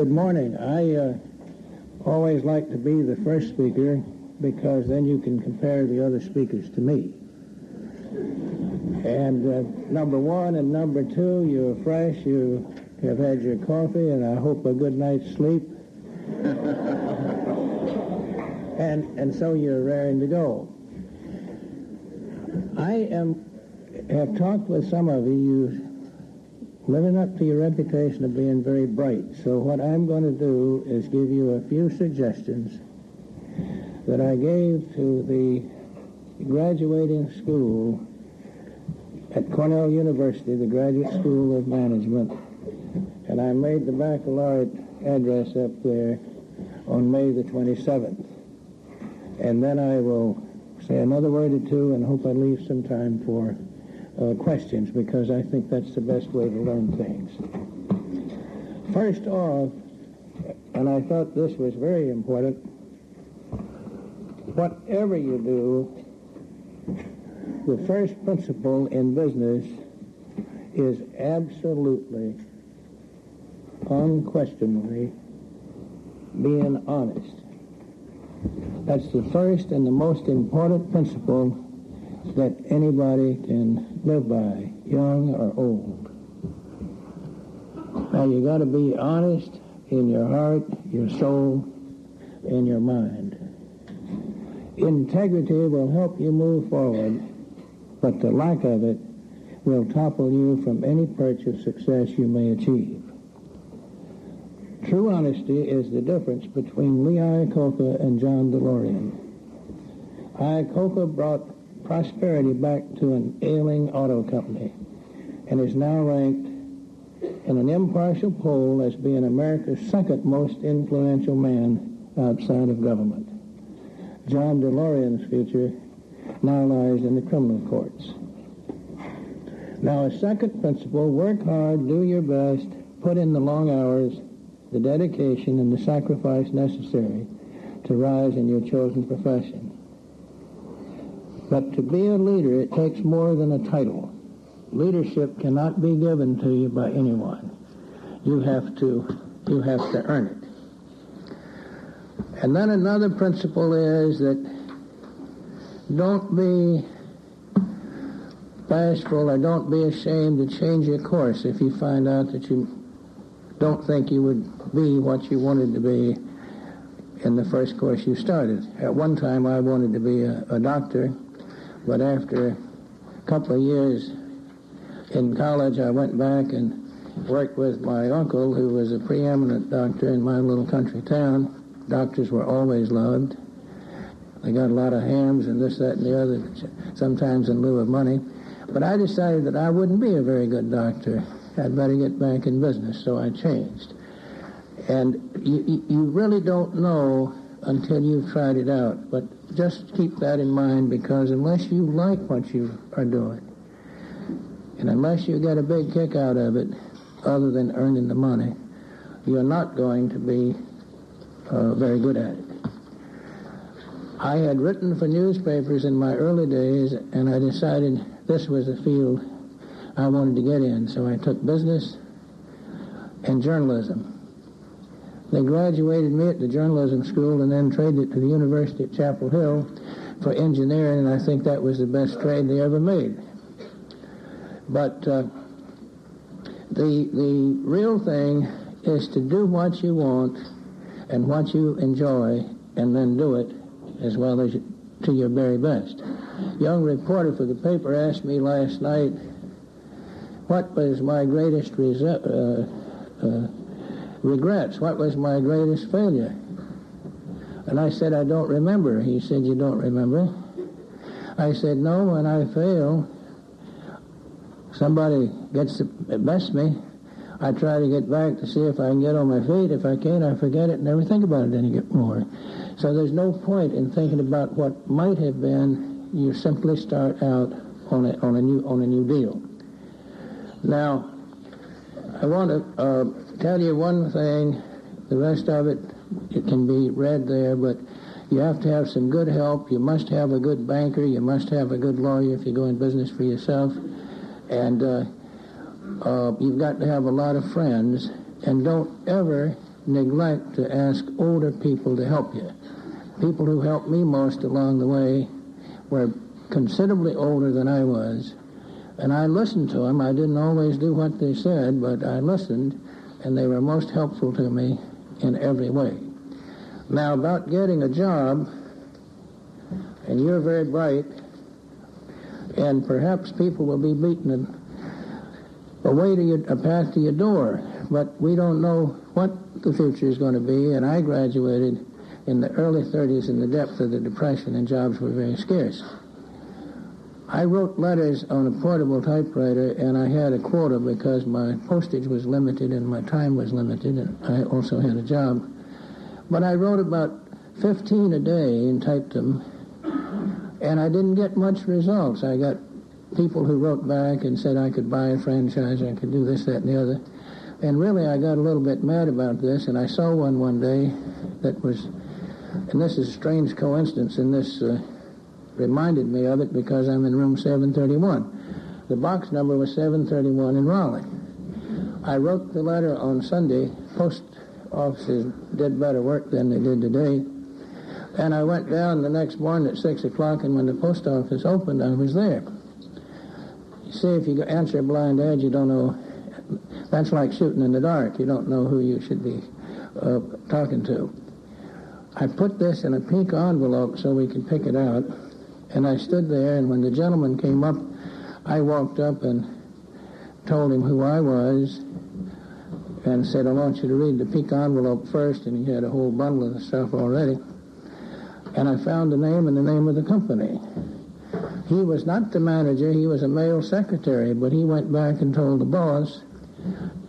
Good morning. I uh, always like to be the first speaker because then you can compare the other speakers to me. And uh, number one and number two, you're fresh, you have had your coffee, and I hope a good night's sleep. and, and so you're raring to go. I am, have talked with some of you, you living up to your reputation of being very bright. So what I'm going to do is give you a few suggestions that I gave to the graduating school at Cornell University, the Graduate School of Management, and I made the baccalaureate address up there on May the 27th. And then I will say another word or two and hope I leave some time for uh, questions because I think that's the best way to learn things. First off, and I thought this was very important, whatever you do, the first principle in business is absolutely, unquestionably, being honest. That's the first and the most important principle that anybody can live by, young or old. Now you got to be honest in your heart, your soul, and your mind. Integrity will help you move forward, but the lack of it will topple you from any perch of success you may achieve. True honesty is the difference between Lee Iacocca and John DeLorean. Iacocca brought prosperity back to an ailing auto company and is now ranked in an impartial poll as being America's second most influential man outside of government. John DeLorean's future now lies in the criminal courts. Now, a second principle, work hard, do your best, put in the long hours, the dedication, and the sacrifice necessary to rise in your chosen profession. But to be a leader, it takes more than a title. Leadership cannot be given to you by anyone. You have to, you have to earn it. And then another principle is that don't be bashful or don't be ashamed to change your course if you find out that you don't think you would be what you wanted to be in the first course you started. At one time, I wanted to be a, a doctor, but after a couple of years in college, I went back and worked with my uncle, who was a preeminent doctor in my little country town. Doctors were always loved. They got a lot of hams and this, that, and the other, sometimes in lieu of money. But I decided that I wouldn't be a very good doctor. I'd better get back in business, so I changed. And you, you really don't know until you've tried it out. But just keep that in mind because unless you like what you are doing, and unless you get a big kick out of it, other than earning the money, you're not going to be uh, very good at it. I had written for newspapers in my early days, and I decided this was a field I wanted to get in, so I took business and journalism. They graduated me at the journalism school and then traded to the University at Chapel Hill for engineering, and I think that was the best trade they ever made. But uh, the the real thing is to do what you want and what you enjoy, and then do it as well as you, to your very best. Young reporter for the paper asked me last night what was my greatest resu- uh, uh, regrets. What was my greatest failure? And I said, I don't remember. He said, You don't remember? I said, No, when I fail, somebody gets the best me. I try to get back to see if I can get on my feet. If I can't, I forget it and never think about it anymore. So there's no point in thinking about what might have been. You simply start out on a, on a new on a new deal. Now, I want to uh, tell you one thing. The rest of it, it can be read there, but you have to have some good help. You must have a good banker. You must have a good lawyer if you go in business for yourself. And uh, uh, you've got to have a lot of friends. And don't ever neglect to ask older people to help you. People who helped me most along the way were considerably older than I was, and I listened to them. I didn't always do what they said, but I listened, and they were most helpful to me in every way. Now, about getting a job, and you're very bright, and perhaps people will be beating a way to your, a path to your door, but we don't know what the future is going to be. And I graduated in the early 30s in the depth of the Depression, and jobs were very scarce. I wrote letters on a portable typewriter, and I had a quota because my postage was limited and my time was limited, and I also had a job. But I wrote about 15 a day and typed them, and I didn't get much results. I got people who wrote back and said I could buy a franchise, I could do this, that, and the other. And really, I got a little bit mad about this, and I saw one one day that was, and this is a strange coincidence, in this uh, reminded me of it because I'm in room 731. The box number was 731 in Raleigh. I wrote the letter on Sunday. Post offices did better work than they did today. And I went down the next morning at 6 o'clock, and when the post office opened, I was there. You see, if you answer a blind ad, you don't know. That's like shooting in the dark. You don't know who you should be uh, talking to. I put this in a pink envelope so we could pick it out. And I stood there, and when the gentleman came up, I walked up and told him who I was and said, I want you to read the pink envelope first. And he had a whole bundle of stuff already. And I found the name and the name of the company. He was not the manager, he was a male secretary, but he went back and told the boss.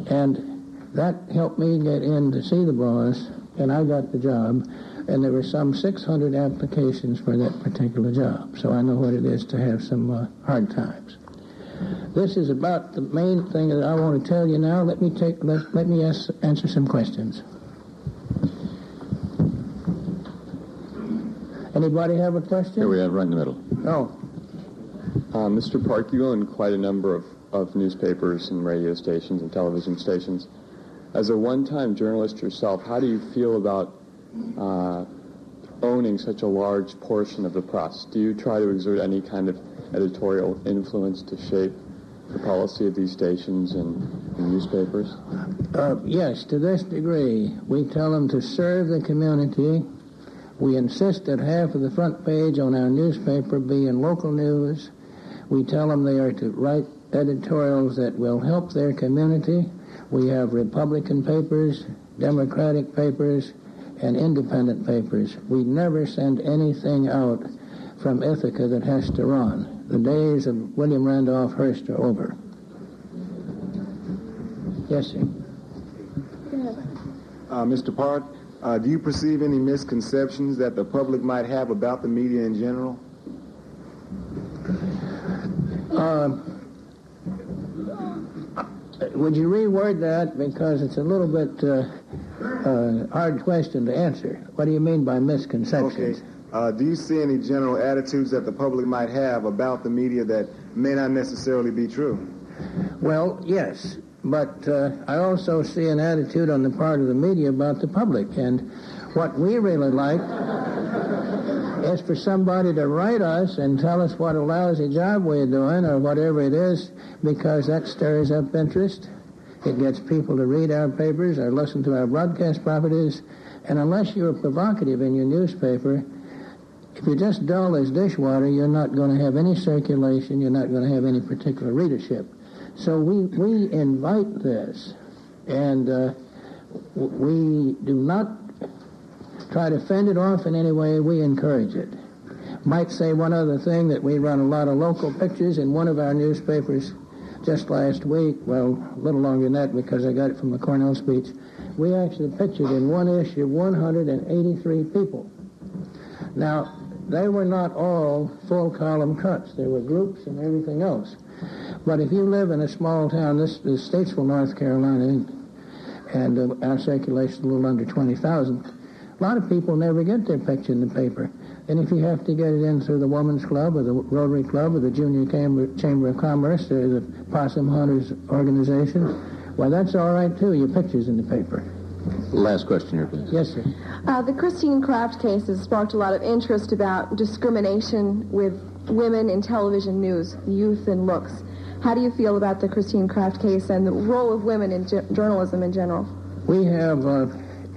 And that helped me get in to see the boss, and I got the job and there were some 600 applications for that particular job. So I know what it is to have some uh, hard times. This is about the main thing that I want to tell you now. Let me take let, let me ask, answer some questions. Anybody have a question? Here we have right in the middle. Oh. Uh, Mr. Park, you own quite a number of, of newspapers and radio stations and television stations. As a one-time journalist yourself, how do you feel about uh, owning such a large portion of the press? Do you try to exert any kind of editorial influence to shape the policy of these stations and, and newspapers? Uh, yes, to this degree. We tell them to serve the community. We insist that half of the front page on our newspaper be in local news. We tell them they are to write editorials that will help their community. We have Republican papers, Democratic papers, and independent papers. We never send anything out from Ithaca that has to run. The days of William Randolph Hearst are over. Yes, sir. Uh, Mr. Park, uh, do you perceive any misconceptions that the public might have about the media in general? Uh, would you reword that because it's a little bit uh, hard question to answer. What do you mean by misconceptions? Okay. Uh, do you see any general attitudes that the public might have about the media that may not necessarily be true? Well, yes, but uh, I also see an attitude on the part of the media about the public. And what we really like is for somebody to write us and tell us what a lousy job we're doing or whatever it is, because that stirs up interest. It gets people to read our papers or listen to our broadcast properties. And unless you're provocative in your newspaper, if you're just dull as dishwater, you're not going to have any circulation. You're not going to have any particular readership. So we, we invite this, and uh, we do not try to fend it off in any way. We encourage it. Might say one other thing that we run a lot of local pictures in one of our newspapers just last week, well, a little longer than that because I got it from the Cornell speech, we actually pictured in one issue 183 people. Now, they were not all full column cuts. There were groups and everything else. But if you live in a small town, this is Statesville, North Carolina, and uh, our circulation a little under 20,000, a lot of people never get their picture in the paper. And if you have to get it in through the Women's Club or the Rotary Club or the Junior Chamber, Chamber of Commerce or the Possum Hunters Organization, well, that's all right too. Your picture's in the paper. Last question here, please. Yes, sir. Uh, the Christine Craft case has sparked a lot of interest about discrimination with women in television news, youth and looks. How do you feel about the Christine Craft case and the role of women in j- journalism in general? We have uh,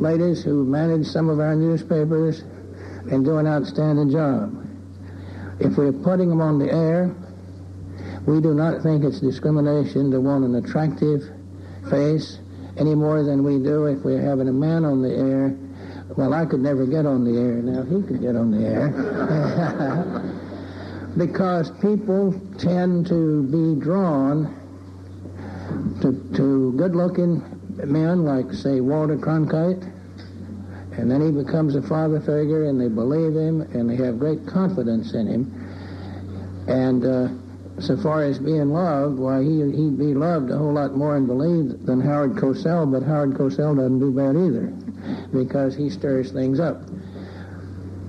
ladies who manage some of our newspapers and do an outstanding job. If we're putting them on the air, we do not think it's discrimination to want an attractive face any more than we do if we're having a man on the air. Well, I could never get on the air. Now he could get on the air. because people tend to be drawn to, to good-looking men like, say, Walter Cronkite, and then he becomes a father figure, and they believe him, and they have great confidence in him. And uh, so far as being loved, why, he, he'd be loved a whole lot more and believed than Howard Cosell, but Howard Cosell doesn't do bad either, because he stirs things up.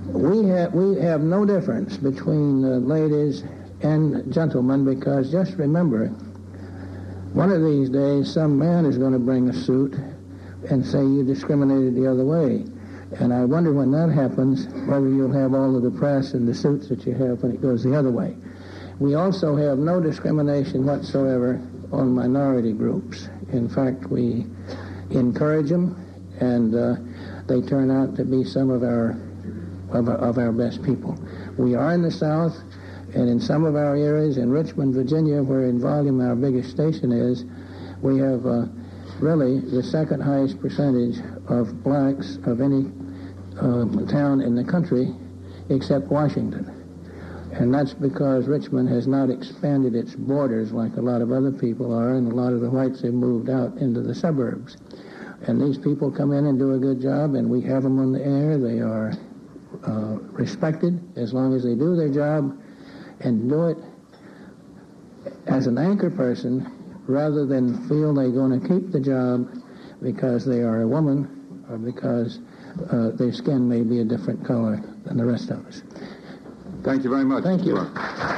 We have, we have no difference between uh, ladies and gentlemen, because just remember, one of these days, some man is going to bring a suit and say you discriminated the other way. And I wonder when that happens, whether you'll have all of the press and the suits that you have when it goes the other way. We also have no discrimination whatsoever on minority groups. In fact, we encourage them, and uh, they turn out to be some of our, of our of our best people. We are in the South, and in some of our areas, in Richmond, Virginia, where in volume our biggest station is, we have uh, really the second highest percentage of blacks of any uh, town in the country except Washington. And that's because Richmond has not expanded its borders like a lot of other people are, and a lot of the whites have moved out into the suburbs. And these people come in and do a good job, and we have them on the air. They are uh, respected as long as they do their job and do it as an anchor person rather than feel they're going to keep the job because they are a woman or because uh, their skin may be a different color than the rest of us. Thank you very much. Thank you.